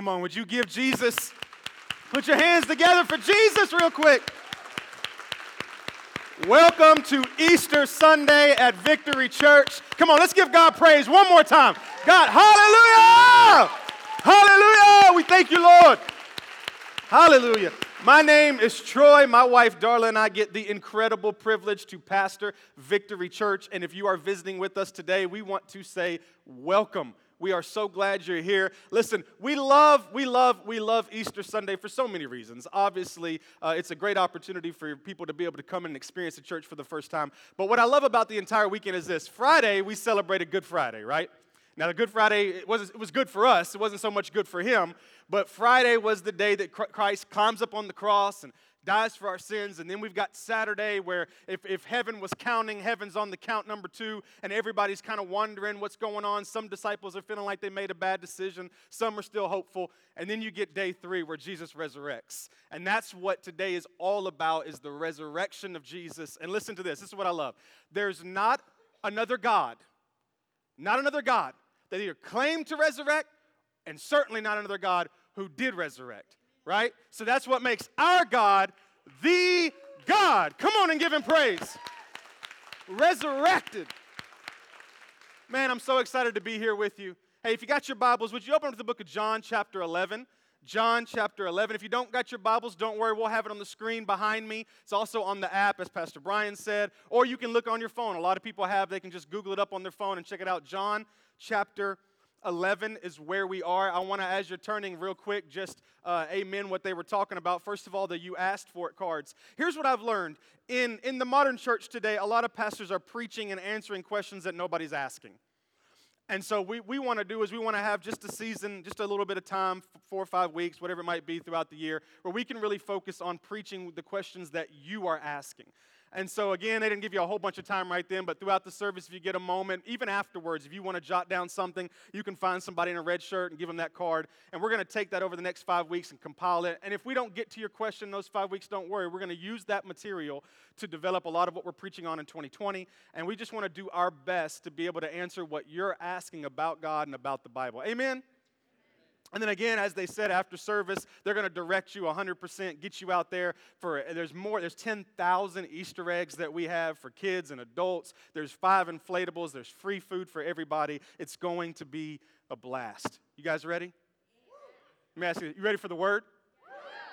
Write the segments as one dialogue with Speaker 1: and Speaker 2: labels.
Speaker 1: Come on, would you give Jesus? Put your hands together for Jesus, real quick. Welcome to Easter Sunday at Victory Church. Come on, let's give God praise one more time. God, hallelujah! Hallelujah! We thank you, Lord. Hallelujah. My name is Troy. My wife Darla and I get the incredible privilege to pastor Victory Church. And if you are visiting with us today, we want to say welcome. We are so glad you're here. Listen, we love, we love, we love Easter Sunday for so many reasons. Obviously, uh, it's a great opportunity for people to be able to come and experience the church for the first time. But what I love about the entire weekend is this Friday, we celebrated Good Friday, right? Now, the Good Friday, it was, it was good for us. It wasn't so much good for him. But Friday was the day that Christ climbs up on the cross and dies for our sins. And then we've got Saturday, where if, if heaven was counting, heaven's on the count number two, and everybody's kind of wondering what's going on. Some disciples are feeling like they made a bad decision, some are still hopeful. And then you get day three, where Jesus resurrects. And that's what today is all about, is the resurrection of Jesus. And listen to this this is what I love. There's not another God, not another God that either claimed to resurrect, and certainly not another God who did resurrect right? So that's what makes our God the God. Come on and give him praise. Resurrected. Man, I'm so excited to be here with you. Hey, if you got your Bibles, would you open up the book of John, chapter 11? John chapter 11. If you don't got your Bibles, don't worry, we'll have it on the screen behind me. It's also on the app, as Pastor Brian said, or you can look on your phone. A lot of people have, they can just Google it up on their phone and check it out. John chapter 11 is where we are. I want to, as you're turning real quick, just uh, amen what they were talking about. First of all, the you asked for it cards. Here's what I've learned. In, in the modern church today, a lot of pastors are preaching and answering questions that nobody's asking. And so, we, we want to do is we want to have just a season, just a little bit of time, four or five weeks, whatever it might be throughout the year, where we can really focus on preaching the questions that you are asking. And so, again, they didn't give you a whole bunch of time right then, but throughout the service, if you get a moment, even afterwards, if you want to jot down something, you can find somebody in a red shirt and give them that card. And we're going to take that over the next five weeks and compile it. And if we don't get to your question those five weeks, don't worry. We're going to use that material to develop a lot of what we're preaching on in 2020. And we just want to do our best to be able to answer what you're asking about God and about the Bible. Amen? And then again, as they said after service, they're going to direct you 100%, get you out there for, there's more, there's 10,000 Easter eggs that we have for kids and adults. There's five inflatables, there's free food for everybody. It's going to be a blast. You guys ready? Let me ask you, you ready for the word?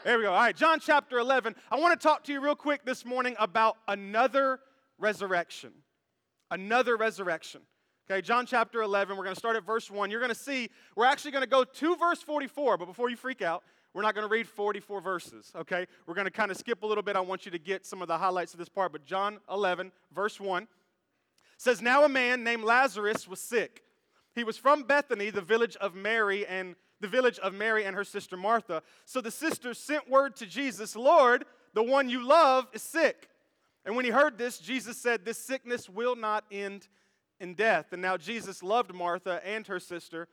Speaker 1: There we go. All right, John chapter 11. I want to talk to you real quick this morning about another resurrection. Another resurrection. Okay, John chapter 11, we're going to start at verse 1. You're going to see, we're actually going to go to verse 44, but before you freak out, we're not going to read 44 verses, okay? We're going to kind of skip a little bit. I want you to get some of the highlights of this part, but John 11, verse 1 says, Now a man named Lazarus was sick. He was from Bethany, the village of Mary and the village of Mary and her sister Martha. So the sisters sent word to Jesus, Lord, the one you love is sick. And when he heard this, Jesus said, This sickness will not end in death. And now Jesus loved Martha and her sister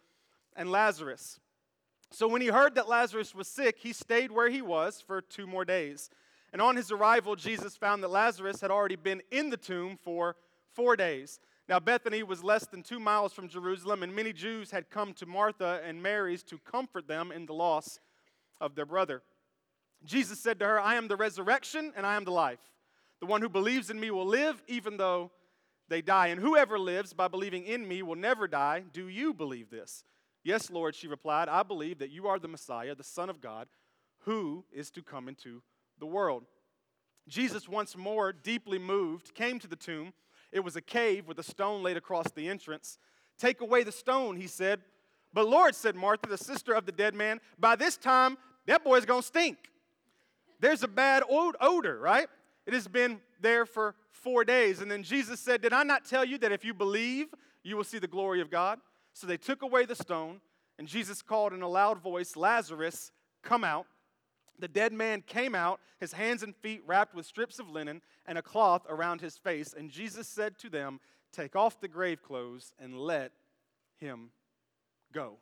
Speaker 1: and Lazarus. So when he heard that Lazarus was sick, he stayed where he was for two more days. And on his arrival, Jesus found that Lazarus had already been in the tomb for four days. Now, Bethany was less than two miles from Jerusalem, and many Jews had come to Martha and Mary's to comfort them in the loss of their brother. Jesus said to her, I am the resurrection and I am the life. The one who believes in me will live even though they die. And whoever lives by believing in me will never die. Do you believe this? Yes, Lord, she replied. I believe that you are the Messiah, the Son of God, who is to come into the world. Jesus, once more deeply moved, came to the tomb. It was a cave with a stone laid across the entrance. Take away the stone, he said. But Lord, said Martha, the sister of the dead man, by this time, that boy's gonna stink. There's a bad odor, right? It has been there for four days. And then Jesus said, Did I not tell you that if you believe, you will see the glory of God? So they took away the stone, and Jesus called in a loud voice, Lazarus, come out. The dead man came out, his hands and feet wrapped with strips of linen and a cloth around his face. And Jesus said to them, Take off the grave clothes and let him go.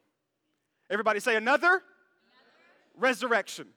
Speaker 1: Everybody say, Another, Another. Resurrection.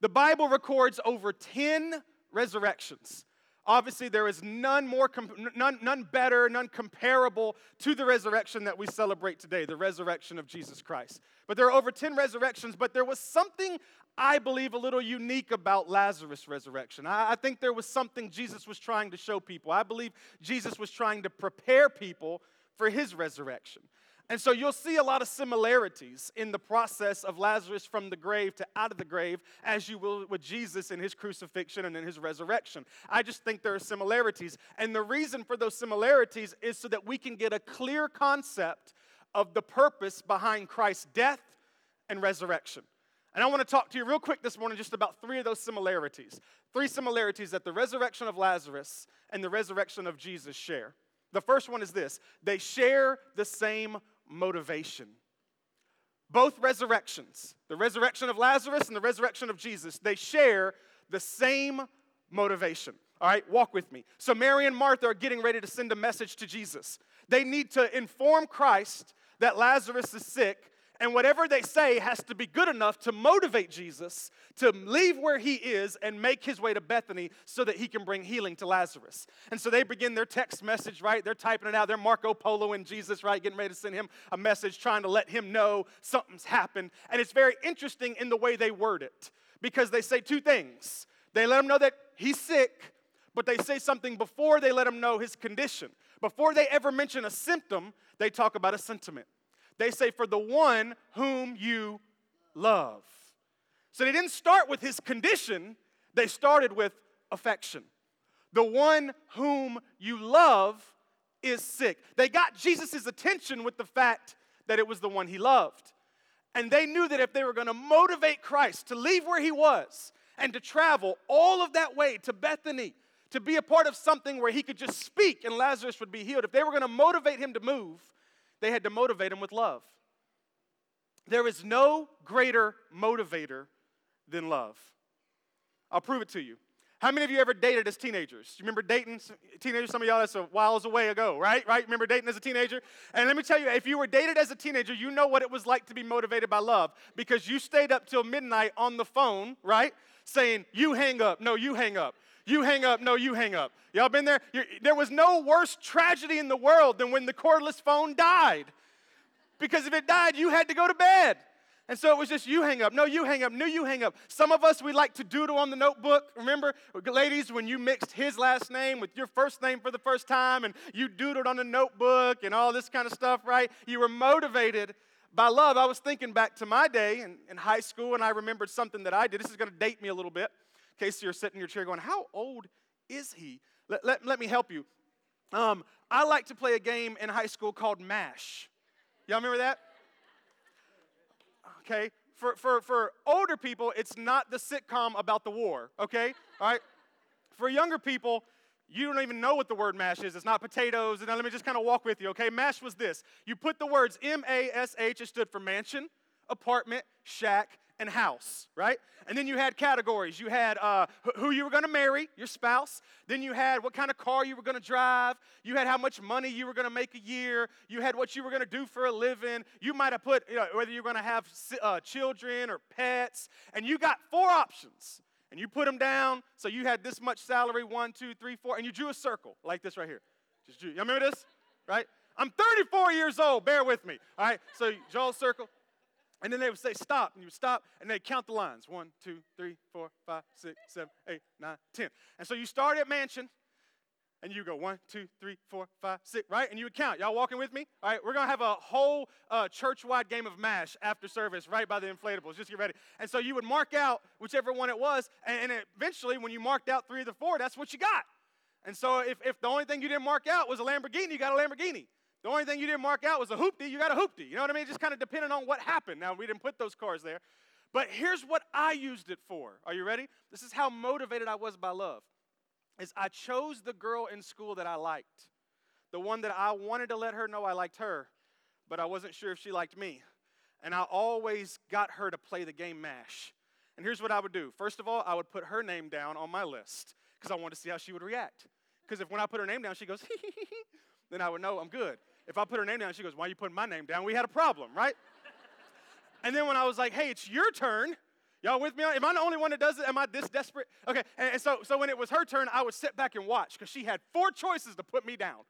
Speaker 1: The Bible records over 10 resurrections. Obviously, there is none more, none, none better, none comparable to the resurrection that we celebrate today, the resurrection of Jesus Christ. But there are over 10 resurrections, but there was something I believe a little unique about Lazarus' resurrection. I, I think there was something Jesus was trying to show people. I believe Jesus was trying to prepare people for his resurrection. And so you'll see a lot of similarities in the process of Lazarus from the grave to out of the grave, as you will with Jesus in his crucifixion and in his resurrection. I just think there are similarities. And the reason for those similarities is so that we can get a clear concept of the purpose behind Christ's death and resurrection. And I want to talk to you real quick this morning just about three of those similarities. Three similarities that the resurrection of Lazarus and the resurrection of Jesus share. The first one is this they share the same motivation. Both resurrections, the resurrection of Lazarus and the resurrection of Jesus, they share the same motivation. All right, walk with me. So, Mary and Martha are getting ready to send a message to Jesus. They need to inform Christ that Lazarus is sick and whatever they say has to be good enough to motivate Jesus to leave where he is and make his way to Bethany so that he can bring healing to Lazarus. And so they begin their text message, right? They're typing it out. They're Marco Polo and Jesus, right? Getting ready to send him a message, trying to let him know something's happened. And it's very interesting in the way they word it because they say two things. They let him know that he's sick, but they say something before they let him know his condition. Before they ever mention a symptom, they talk about a sentiment. They say, for the one whom you love. So they didn't start with his condition, they started with affection. The one whom you love is sick. They got Jesus' attention with the fact that it was the one he loved. And they knew that if they were going to motivate Christ to leave where he was and to travel all of that way to Bethany, to be a part of something where he could just speak and Lazarus would be healed, if they were going to motivate him to move, they had to motivate him with love. There is no greater motivator than love. I'll prove it to you. How many of you ever dated as teenagers? You remember dating teenagers? Some of y'all, that's a whiles away ago, right? Right? Remember dating as a teenager? And let me tell you, if you were dated as a teenager, you know what it was like to be motivated by love because you stayed up till midnight on the phone, right? Saying, you hang up. No, you hang up. You hang up. No, you hang up. Y'all been there? You're, there was no worse tragedy in the world than when the cordless phone died. Because if it died, you had to go to bed. And so it was just you hang up. No, you hang up. No, you hang up. Some of us, we like to doodle on the notebook. Remember, ladies, when you mixed his last name with your first name for the first time and you doodled on the notebook and all this kind of stuff, right? You were motivated by love. I was thinking back to my day in, in high school and I remembered something that I did. This is going to date me a little bit case you're sitting in your chair going, How old is he? Let, let, let me help you. Um, I like to play a game in high school called MASH. Y'all remember that? Okay. For, for, for older people, it's not the sitcom about the war, okay? All right? For younger people, you don't even know what the word mash is. It's not potatoes. And let me just kind of walk with you, okay? Mash was this. You put the words M A S H, it stood for mansion, apartment, shack, and house, right? And then you had categories. You had uh, who you were going to marry, your spouse. Then you had what kind of car you were going to drive. You had how much money you were going to make a year. You had what you were going to do for a living. You might have put you know, whether you're going to have uh, children or pets. And you got four options. And you put them down. So you had this much salary one, two, three, four. And you drew a circle like this right here. Just drew. You remember this? Right? I'm 34 years old. Bear with me. All right. So a circle. And then they would say, stop, and you would stop, and they'd count the lines. One, two, three, four, five, six, seven, eight, nine, ten. And so you start at mansion, and you go one, two, three, four, five, six, right? And you would count. Y'all walking with me? All right, we're gonna have a whole uh, church-wide game of MASH after service, right by the inflatables. Just get ready. And so you would mark out whichever one it was, and, and eventually, when you marked out three of the four, that's what you got. And so if, if the only thing you didn't mark out was a Lamborghini, you got a Lamborghini. The only thing you didn't mark out was a hoopty, you got a hoopty. You know what I mean? Just kind of depending on what happened. Now, we didn't put those cars there. But here's what I used it for. Are you ready? This is how motivated I was by love. Is I chose the girl in school that I liked. The one that I wanted to let her know I liked her, but I wasn't sure if she liked me. And I always got her to play the game MASH. And here's what I would do. First of all, I would put her name down on my list because I wanted to see how she would react. Because if when I put her name down, she goes, then I would know I'm good. If I put her name down, she goes, Why are you putting my name down? We had a problem, right? and then when I was like, Hey, it's your turn, Y'all with me? Am I the only one that does it? Am I this desperate? Okay, and, and so, so when it was her turn, I would sit back and watch because she had four choices to put me down.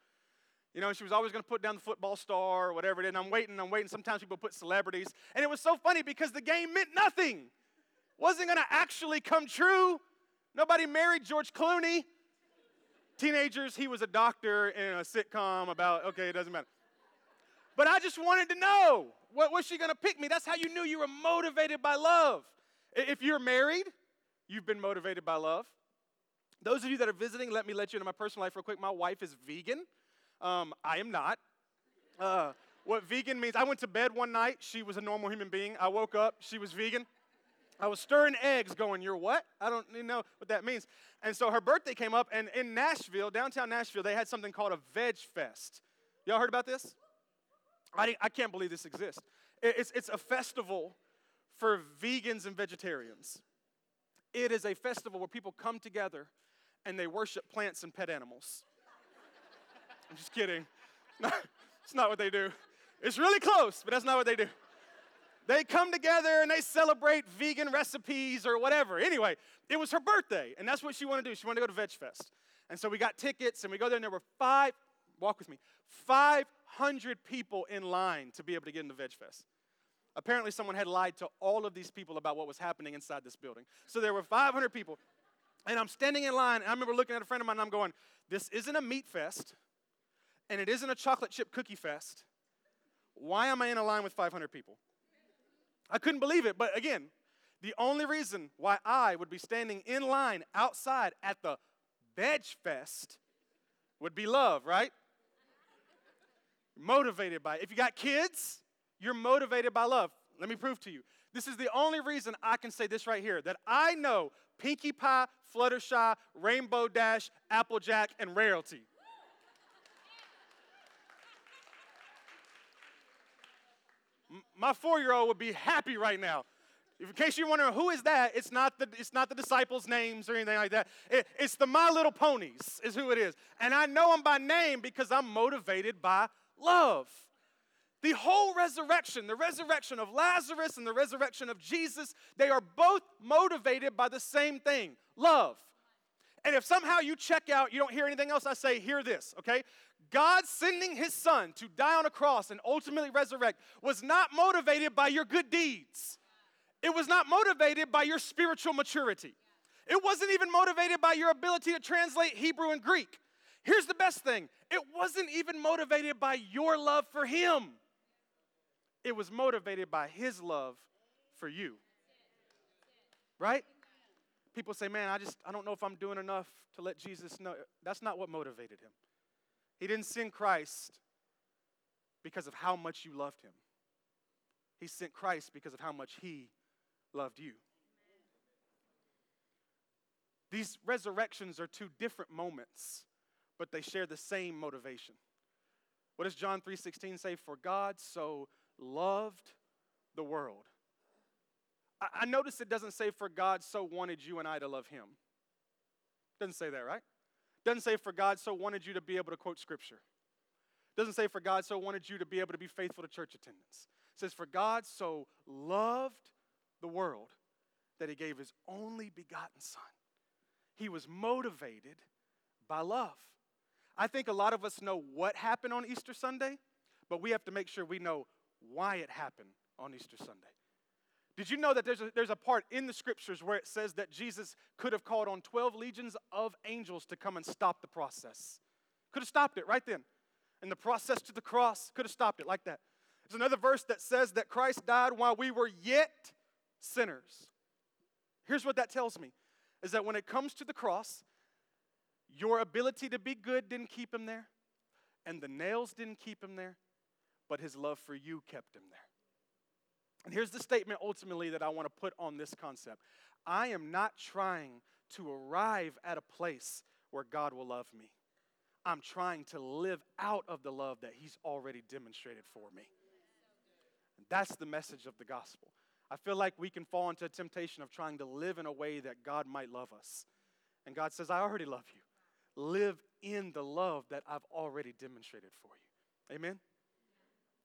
Speaker 1: You know, she was always going to put down the football star or whatever it is. And I'm waiting, I'm waiting. Sometimes people put celebrities. And it was so funny because the game meant nothing. Wasn't going to actually come true. Nobody married George Clooney. Teenagers, he was a doctor in a sitcom about, okay, it doesn't matter. But I just wanted to know, what was she going to pick me? That's how you knew you were motivated by love. If you're married, you've been motivated by love. Those of you that are visiting, let me let you into my personal life real quick. My wife is vegan. Um, I am not. Uh, what vegan means, I went to bed one night. She was a normal human being. I woke up. She was vegan. I was stirring eggs going, You're what? I don't even know what that means. And so her birthday came up, and in Nashville, downtown Nashville, they had something called a Veg Fest. Y'all heard about this? I, I can't believe this exists. It's, it's a festival for vegans and vegetarians. It is a festival where people come together and they worship plants and pet animals. I'm just kidding. it's not what they do. It's really close, but that's not what they do. They come together and they celebrate vegan recipes or whatever. Anyway, it was her birthday, and that's what she wanted to do. She wanted to go to Veg Fest. And so we got tickets, and we go there, and there were five, walk with me, 500 people in line to be able to get into Veg Fest. Apparently, someone had lied to all of these people about what was happening inside this building. So there were 500 people, and I'm standing in line, and I remember looking at a friend of mine, and I'm going, This isn't a meat fest, and it isn't a chocolate chip cookie fest. Why am I in a line with 500 people? I couldn't believe it. But again, the only reason why I would be standing in line outside at the Veg Fest would be love, right? Motivated by it. If you got kids, you're motivated by love. Let me prove to you. This is the only reason I can say this right here that I know Pinkie Pie, Fluttershy, Rainbow Dash, Applejack, and Rarity. My four year old would be happy right now. In case you're wondering who is that, it's not the, it's not the disciples' names or anything like that. It, it's the My Little Ponies, is who it is. And I know them by name because I'm motivated by love. The whole resurrection, the resurrection of Lazarus and the resurrection of Jesus, they are both motivated by the same thing love. And if somehow you check out, you don't hear anything else I say, hear this, okay? God sending his son to die on a cross and ultimately resurrect was not motivated by your good deeds. It was not motivated by your spiritual maturity. It wasn't even motivated by your ability to translate Hebrew and Greek. Here's the best thing it wasn't even motivated by your love for him, it was motivated by his love for you. Right? People say, man, I just, I don't know if I'm doing enough to let Jesus know. That's not what motivated him. He didn't send Christ because of how much you loved him. He sent Christ because of how much he loved you. These resurrections are two different moments, but they share the same motivation. What does John 3:16 say? For God so loved the world. I, I notice it doesn't say for God so wanted you and I to love him. Doesn't say that, right? Doesn't say for God so wanted you to be able to quote scripture. Doesn't say for God so wanted you to be able to be faithful to church attendance. It says for God so loved the world that he gave his only begotten son. He was motivated by love. I think a lot of us know what happened on Easter Sunday, but we have to make sure we know why it happened on Easter Sunday. Did you know that there's a, there's a part in the scriptures where it says that Jesus could have called on 12 legions of angels to come and stop the process? Could have stopped it right then. And the process to the cross could have stopped it like that. There's another verse that says that Christ died while we were yet sinners. Here's what that tells me is that when it comes to the cross, your ability to be good didn't keep him there, and the nails didn't keep him there, but his love for you kept him there. And here's the statement ultimately that I want to put on this concept I am not trying to arrive at a place where God will love me. I'm trying to live out of the love that He's already demonstrated for me. And that's the message of the gospel. I feel like we can fall into a temptation of trying to live in a way that God might love us. And God says, I already love you. Live in the love that I've already demonstrated for you. Amen?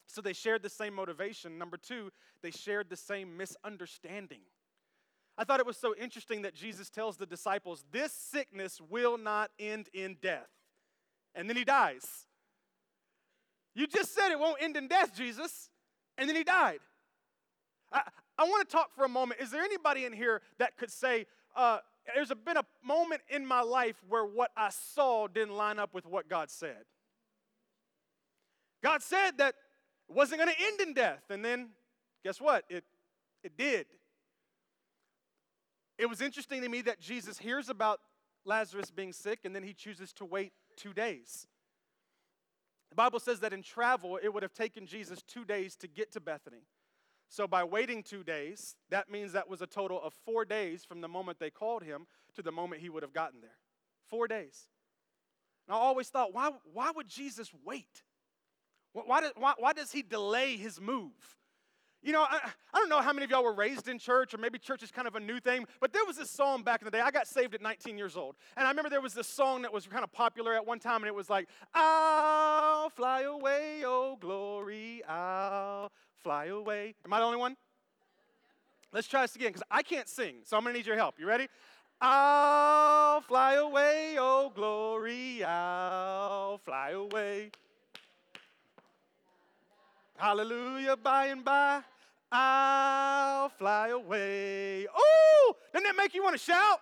Speaker 1: So they shared the same motivation. Number two, they shared the same misunderstanding. I thought it was so interesting that Jesus tells the disciples, This sickness will not end in death. And then he dies. You just said it won't end in death, Jesus. And then he died. I, I want to talk for a moment. Is there anybody in here that could say, uh, There's a, been a moment in my life where what I saw didn't line up with what God said? God said that it wasn't going to end in death. And then guess what? It, it did. It was interesting to me that Jesus hears about Lazarus being sick and then he chooses to wait two days. The Bible says that in travel, it would have taken Jesus two days to get to Bethany. So, by waiting two days, that means that was a total of four days from the moment they called him to the moment he would have gotten there. Four days. And I always thought, why, why would Jesus wait? Why, does, why, why does he delay his move? You know, I, I, don't know how many of y'all were raised in church, or maybe church is kind of a new thing, but there was this song back in the day. I got saved at 19 years old. And I remember there was this song that was kind of popular at one time, and it was like, I'll fly away, oh glory, I'll fly away. Am I the only one? Let's try this again, because I can't sing, so I'm to need your help. You ready? I'll fly away, oh glory, I'll fly away. Hallelujah, by and by. I'll fly away. Oh, doesn't that make you want to shout?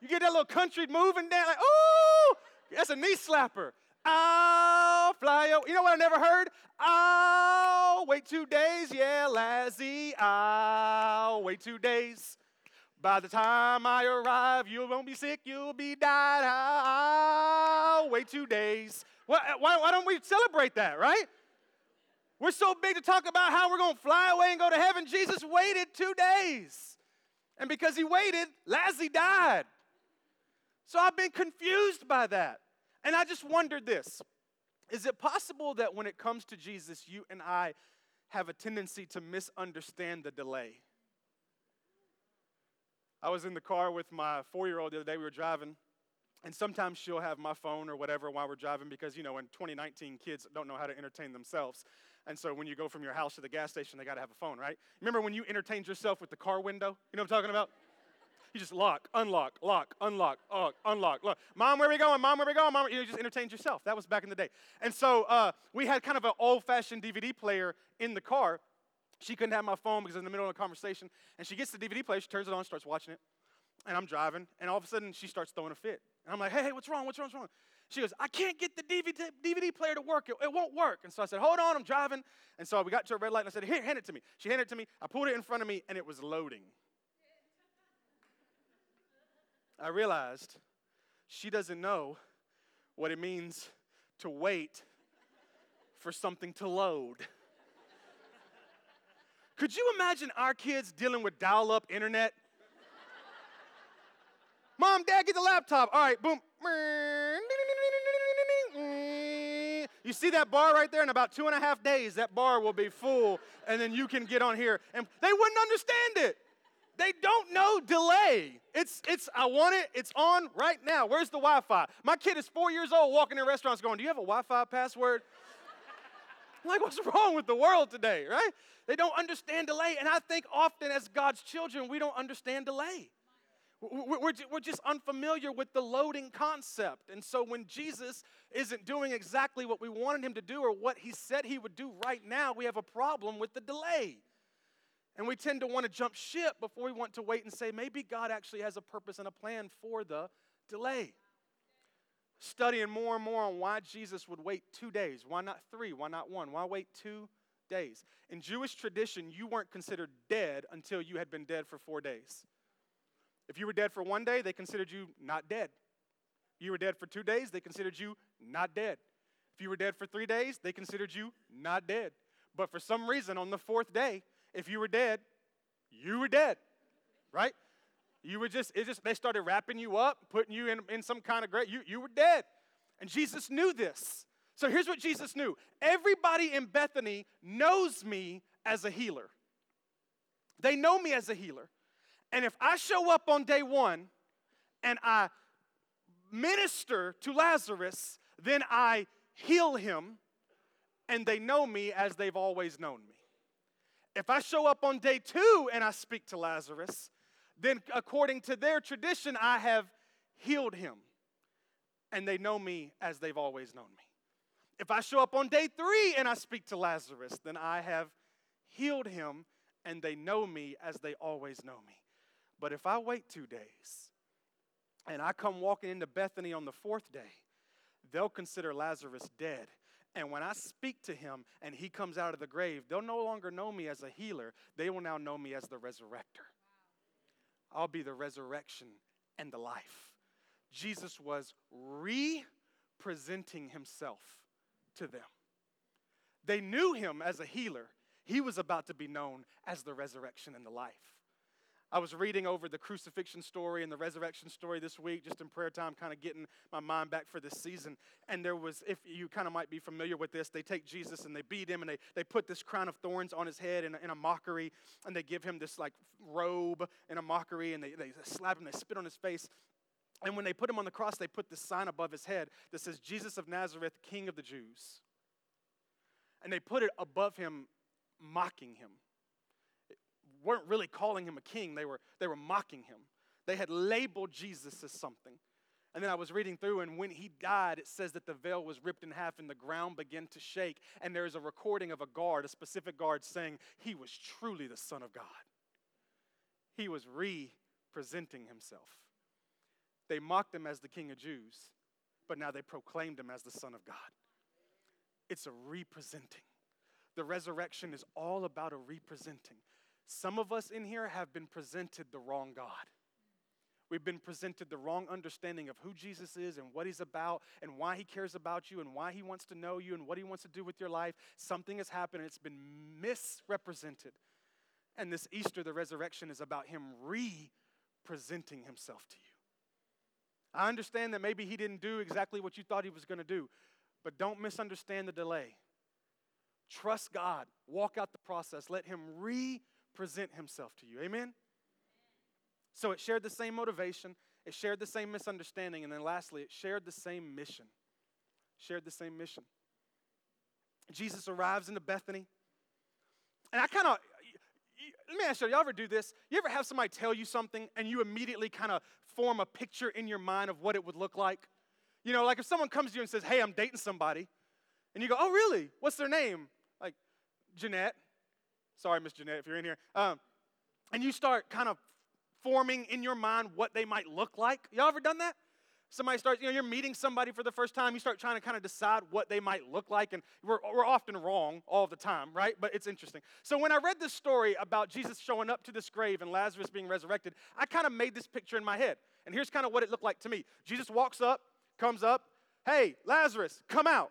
Speaker 1: You get that little country moving down, like, oh, that's a knee slapper. I'll fly away. You know what I never heard? I'll wait two days. Yeah, Lazzy, I'll wait two days. By the time I arrive, you won't be sick, you'll be died. I'll wait two days. Why, why, why don't we celebrate that, right? We're so big to talk about how we're going to fly away and go to heaven. Jesus waited two days. And because he waited, Lazzy died. So I've been confused by that. And I just wondered this Is it possible that when it comes to Jesus, you and I have a tendency to misunderstand the delay? I was in the car with my four year old the other day. We were driving. And sometimes she'll have my phone or whatever while we're driving because, you know, in 2019, kids don't know how to entertain themselves. And so when you go from your house to the gas station, they got to have a phone, right? Remember when you entertained yourself with the car window? You know what I'm talking about? You just lock, unlock, lock, unlock, lock, unlock, lock. Mom, where are we going? Mom, where are we going? Mom, you just entertained yourself. That was back in the day. And so uh, we had kind of an old-fashioned DVD player in the car. She couldn't have my phone because in the middle of a conversation. And she gets the DVD player, she turns it on, starts watching it. And I'm driving, and all of a sudden she starts throwing a fit. And I'm like, hey, hey, what's wrong? What's wrong? What's wrong? She goes, I can't get the DVD, DVD player to work. It, it, won't work. And so I said, hold on, I'm driving. And so we got to a red light and I said, here, hand it to me. She handed it to me. I pulled it in front of me and it was loading. I realized she doesn't know what it means to wait for something to load. Could you imagine our kids dealing with dial up internet? Mom, Dad, get the laptop. All right, boom. You see that bar right there? In about two and a half days, that bar will be full, and then you can get on here. And they wouldn't understand it. They don't know delay. It's, it's, I want it, it's on right now. Where's the Wi Fi? My kid is four years old walking in restaurants going, Do you have a Wi Fi password? like, what's wrong with the world today, right? They don't understand delay. And I think often as God's children, we don't understand delay. We're, just unfamiliar with the loading concept. And so when Jesus isn't doing exactly what we wanted him to do or what he said he would do right now, we have a problem with the delay. And we tend to want to jump ship before we want to wait and say, maybe God actually has a purpose and a plan for the delay. Studying more and more on why Jesus would wait two days. Why not three? Why not one? Why wait two days? In Jewish tradition, you weren't considered dead until you had been dead for four days. If you were dead for one day, they considered you not dead. You were dead for two days, they considered you not dead. If you were dead for three days, they considered you not dead. But for some reason, on the fourth day, if you were dead, you were dead, right? You were just, it just, they started wrapping you up, putting you in, in some kind of grave. You, you were dead. And Jesus knew this. So here's what Jesus knew everybody in Bethany knows me as a healer. They know me as a healer. And if I show up on day one and I minister to Lazarus, then I heal him, and they know me as they've always known me. If I show up on day two and I speak to Lazarus, then according to their tradition, I have healed him. And they know me as they've always known me. If I show up on day three and I speak to Lazarus, then I have healed him and they know me as they always know me. But if I wait two days and I come walking into Bethany on the fourth day, they'll consider Lazarus dead. And when I speak to him and he comes out of the grave, they'll no longer know me as a healer. They will now know me as the resurrector. I'll be the resurrection and the life. Jesus was representing himself to them. They knew him as a healer. He was about to be known as the resurrection and the life. I was reading over the crucifixion story and the resurrection story this week, just in prayer time, kind of getting my mind back for this season. And there was, if you kind of might be familiar with this, they take Jesus and they beat him and they, they put this crown of thorns on his head in a, in a mockery, and they give him this like robe in a mockery, and they, they slap him, they spit on his face. And when they put him on the cross, they put this sign above his head that says, Jesus of Nazareth, King of the Jews. And they put it above him, mocking him weren't really calling him a king, they were, they were mocking him. They had labeled Jesus as something. And then I was reading through, and when he died, it says that the veil was ripped in half and the ground began to shake. And there is a recording of a guard, a specific guard, saying he was truly the Son of God. He was representing himself. They mocked him as the King of Jews, but now they proclaimed him as the Son of God. It's a representing. The resurrection is all about a representing. Some of us in here have been presented the wrong God. We've been presented the wrong understanding of who Jesus is and what he's about and why he cares about you and why he wants to know you and what he wants to do with your life. Something has happened and it's been misrepresented. And this Easter, the resurrection, is about him representing himself to you. I understand that maybe he didn't do exactly what you thought he was going to do, but don't misunderstand the delay. Trust God, walk out the process, let him represent present himself to you. Amen? So it shared the same motivation, it shared the same misunderstanding, and then lastly, it shared the same mission. Shared the same mission. Jesus arrives into Bethany. And I kind of, let me ask you, y'all ever do this? You ever have somebody tell you something and you immediately kind of form a picture in your mind of what it would look like? You know, like if someone comes to you and says, hey, I'm dating somebody, and you go, oh, really? What's their name? Like, Jeanette. Sorry, Miss Jeanette, if you're in here. Um, and you start kind of forming in your mind what they might look like. Y'all ever done that? Somebody starts, you know, you're meeting somebody for the first time, you start trying to kind of decide what they might look like, and we're, we're often wrong all the time, right? But it's interesting. So when I read this story about Jesus showing up to this grave and Lazarus being resurrected, I kind of made this picture in my head. And here's kind of what it looked like to me Jesus walks up, comes up, hey, Lazarus, come out.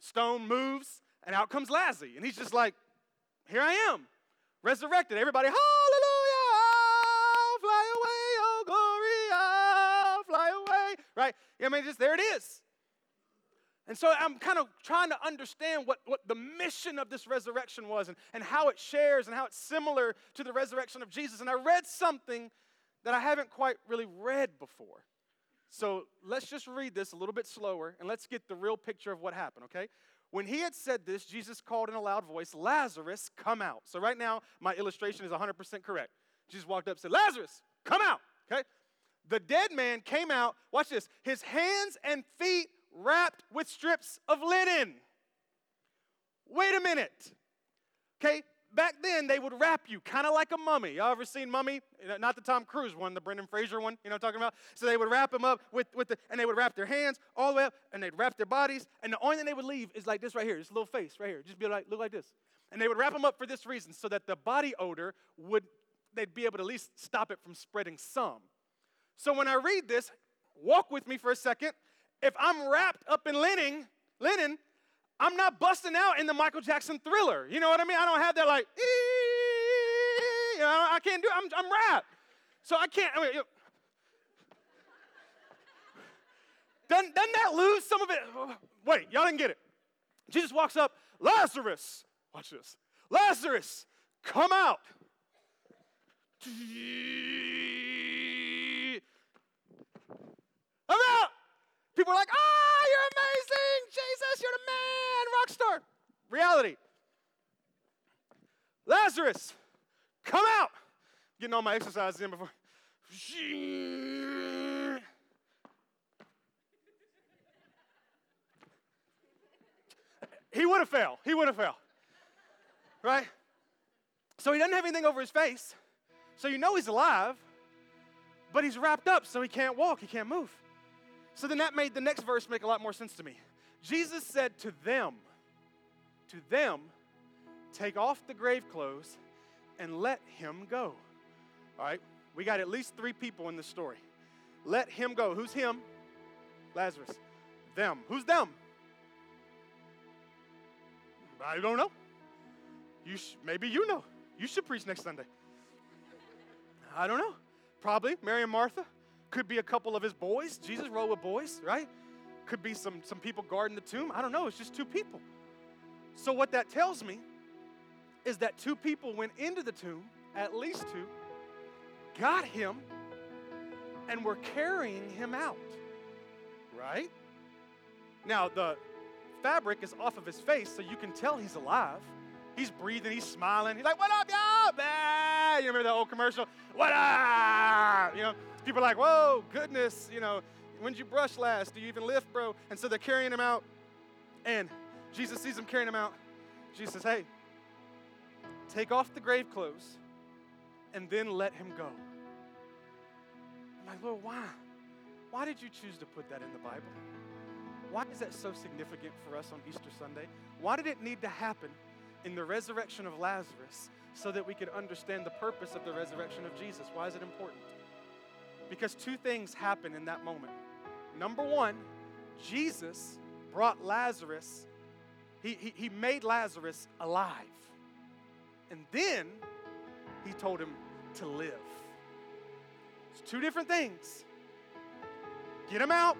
Speaker 1: Stone moves, and out comes Lazzy. And he's just like, here I am, resurrected. Everybody, hallelujah, fly away, oh glory, I'll fly away. Right? I mean, just there it is. And so I'm kind of trying to understand what, what the mission of this resurrection was and, and how it shares and how it's similar to the resurrection of Jesus. And I read something that I haven't quite really read before. So let's just read this a little bit slower and let's get the real picture of what happened, okay? When he had said this, Jesus called in a loud voice, Lazarus, come out. So right now, my illustration is 100% correct. Jesus walked up and said, Lazarus, come out. Okay? The dead man came out, watch this, his hands and feet wrapped with strips of linen. Wait a minute. Okay? Back then they would wrap you kind of like a mummy. Y'all ever seen Mummy? Not the Tom Cruise one, the Brendan Fraser one, you know I'm talking about? So they would wrap them up with, with the, and they would wrap their hands all the way up, and they'd wrap their bodies, and the only thing they would leave is like this right here, this little face right here. Just be like, look like this. And they would wrap them up for this reason, so that the body odor would, they'd be able to at least stop it from spreading some. So when I read this, walk with me for a second. If I'm wrapped up in linen, linen, I'm not busting out in the Michael Jackson thriller. You know what I mean? I don't have that like, you know, I can't do it. I'm, I'm wrapped. So I can't, I mean, you know, doesn't, doesn't that lose some of it? Wait, y'all didn't get it. Jesus walks up, Lazarus, watch this. Lazarus, come out. I'm out. People are like, ah, you're amazing, Jesus, you're the man, rock star. Reality. Lazarus, come out. Getting all my exercises in before. He would have fell. He would have fell. Right? So he doesn't have anything over his face. So you know he's alive, but he's wrapped up so he can't walk, he can't move. So then that made the next verse make a lot more sense to me. Jesus said to them, to them, take off the grave clothes and let him go. All right? We got at least three people in this story. Let him go. Who's him? Lazarus. Them. Who's them? I don't know. You sh- maybe you know. You should preach next Sunday. I don't know. Probably Mary and Martha. Could be a couple of his boys. Jesus rode with boys, right? Could be some, some people guarding the tomb. I don't know. It's just two people. So, what that tells me is that two people went into the tomb, at least two, got him, and were carrying him out, right? Now, the fabric is off of his face, so you can tell he's alive. He's breathing, he's smiling. He's like, What up, y'all? Man. You remember that old commercial? What up? You know, people are like, Whoa, goodness, you know, when did you brush last? Do you even lift, bro? And so they're carrying him out. And Jesus sees them carrying him out. Jesus says, Hey, take off the grave clothes and then let him go. I'm like, Lord, why? Why did you choose to put that in the Bible? Why is that so significant for us on Easter Sunday? Why did it need to happen in the resurrection of Lazarus so that we could understand the purpose of the resurrection of Jesus? Why is it important? Because two things happen in that moment. Number one, Jesus brought Lazarus, he, he, he made Lazarus alive. And then he told him to live. It's two different things. Get him out,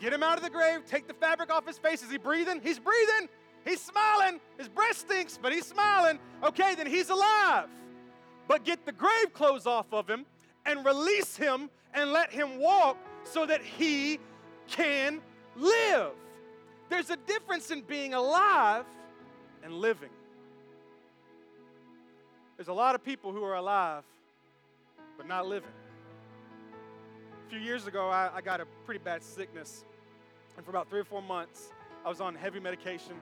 Speaker 1: get him out of the grave, take the fabric off his face. Is he breathing? He's breathing. He's smiling. His breath stinks, but he's smiling. Okay, then he's alive. But get the grave clothes off of him and release him and let him walk so that he can live. There's a difference in being alive and living. There's a lot of people who are alive but not living. A few years ago, I, I got a pretty bad sickness. And for about three or four months, I was on heavy medication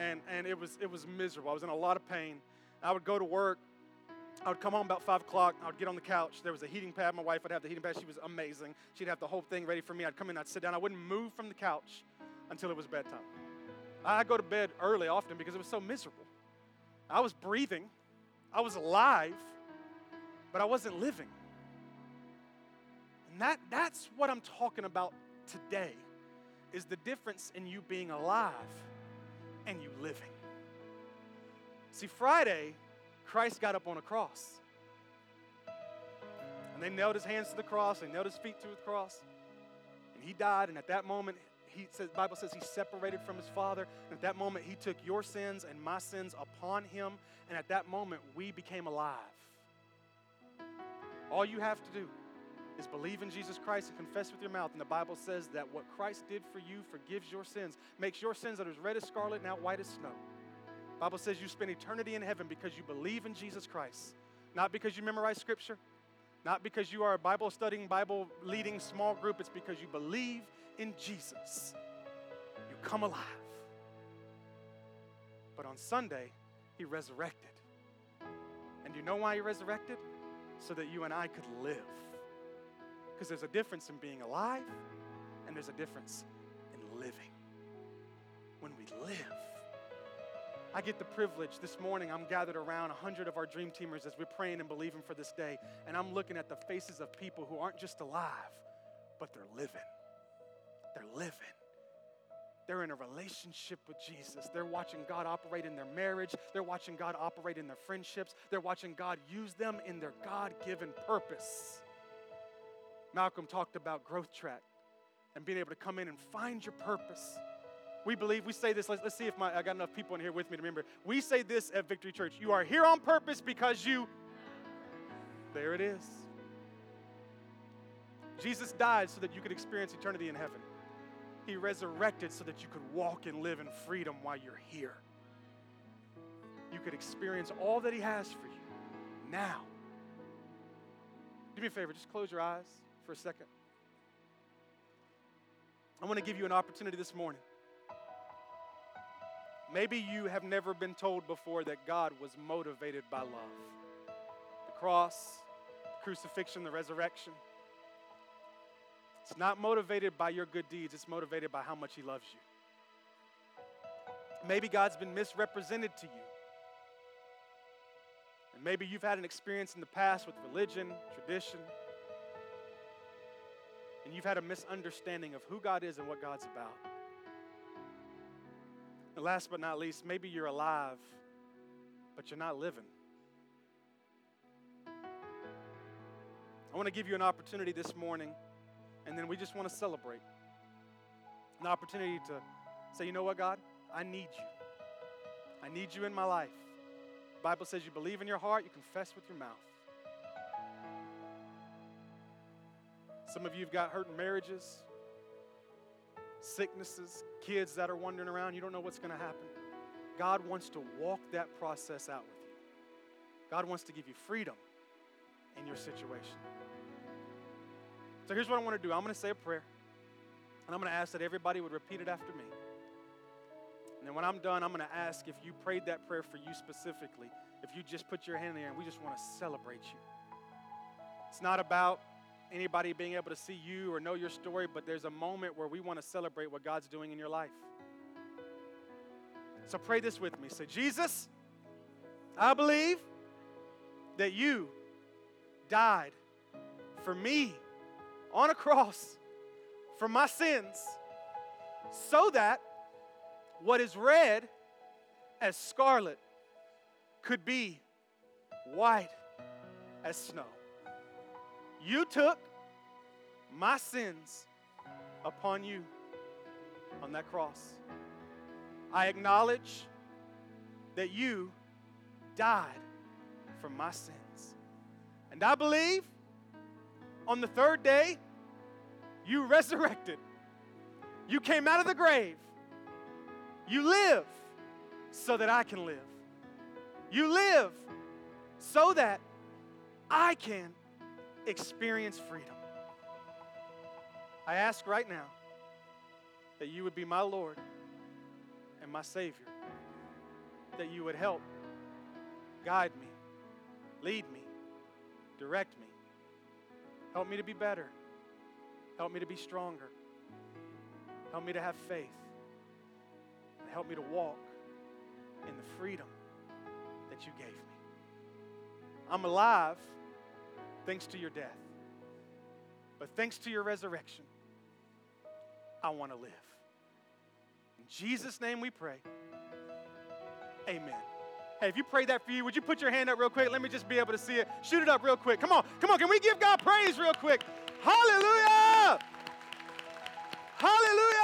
Speaker 1: and, and it, was, it was miserable. I was in a lot of pain. I would go to work. I would come home about 5 o'clock. I would get on the couch. There was a heating pad. My wife would have the heating pad. She was amazing. She'd have the whole thing ready for me. I'd come in, I'd sit down. I wouldn't move from the couch until it was bedtime. I'd go to bed early often because it was so miserable. I was breathing, I was alive, but I wasn't living. And that, that's what I'm talking about today is the difference in you being alive and you living. See, Friday, Christ got up on a cross. And they nailed his hands to the cross, they nailed his feet to the cross. And he died, and at that moment, he says, Bible says he separated from his father. And at that moment, he took your sins and my sins upon him. And at that moment, we became alive. All you have to do is believe in Jesus Christ and confess with your mouth. And the Bible says that what Christ did for you forgives your sins, makes your sins that are as red as scarlet now white as snow. The Bible says you spend eternity in heaven because you believe in Jesus Christ, not because you memorize scripture, not because you are a Bible studying, Bible leading small group. It's because you believe in Jesus. You come alive. But on Sunday, he resurrected. And you know why he resurrected? So that you and I could live. Because there's a difference in being alive and there's a difference in living. When we live, I get the privilege this morning. I'm gathered around 100 of our dream teamers as we're praying and believing for this day. And I'm looking at the faces of people who aren't just alive, but they're living. They're living. They're in a relationship with Jesus. They're watching God operate in their marriage. They're watching God operate in their friendships. They're watching God use them in their God given purpose. Malcolm talked about growth track and being able to come in and find your purpose. We believe, we say this, let's, let's see if my, I got enough people in here with me to remember. We say this at Victory Church you are here on purpose because you, there it is. Jesus died so that you could experience eternity in heaven. He resurrected so that you could walk and live in freedom while you're here. You could experience all that He has for you now. Do me a favor, just close your eyes for a second. I want to give you an opportunity this morning. Maybe you have never been told before that God was motivated by love. The cross, the crucifixion, the resurrection. It's not motivated by your good deeds, it's motivated by how much He loves you. Maybe God's been misrepresented to you. And maybe you've had an experience in the past with religion, tradition, and you've had a misunderstanding of who God is and what God's about. And last but not least, maybe you're alive, but you're not living. I want to give you an opportunity this morning, and then we just want to celebrate. An opportunity to say, you know what, God? I need you. I need you in my life. The Bible says you believe in your heart, you confess with your mouth. Some of you have got hurting marriages, sicknesses, kids that are wandering around. You don't know what's going to happen. God wants to walk that process out with you. God wants to give you freedom in your situation. So here's what I want to do I'm going to say a prayer, and I'm going to ask that everybody would repeat it after me. And then when I'm done, I'm going to ask if you prayed that prayer for you specifically, if you just put your hand in there and we just want to celebrate you. It's not about anybody being able to see you or know your story, but there's a moment where we want to celebrate what God's doing in your life. So pray this with me. Say, Jesus, I believe that you died for me on a cross for my sins so that what is red as scarlet could be white as snow. You took my sins upon you on that cross. I acknowledge that you died for my sins. And I believe on the third day, you resurrected. You came out of the grave. You live so that I can live. You live so that I can experience freedom. I ask right now that you would be my Lord and my Savior, that you would help, guide me, lead me, direct me, help me to be better, help me to be stronger, help me to have faith, and help me to walk in the freedom that you gave me. I'm alive thanks to your death. But thanks to your resurrection, I want to live. In Jesus' name we pray. Amen. Hey, if you prayed that for you, would you put your hand up real quick? Let me just be able to see it. Shoot it up real quick. Come on, come on. Can we give God praise real quick? Hallelujah! Hallelujah!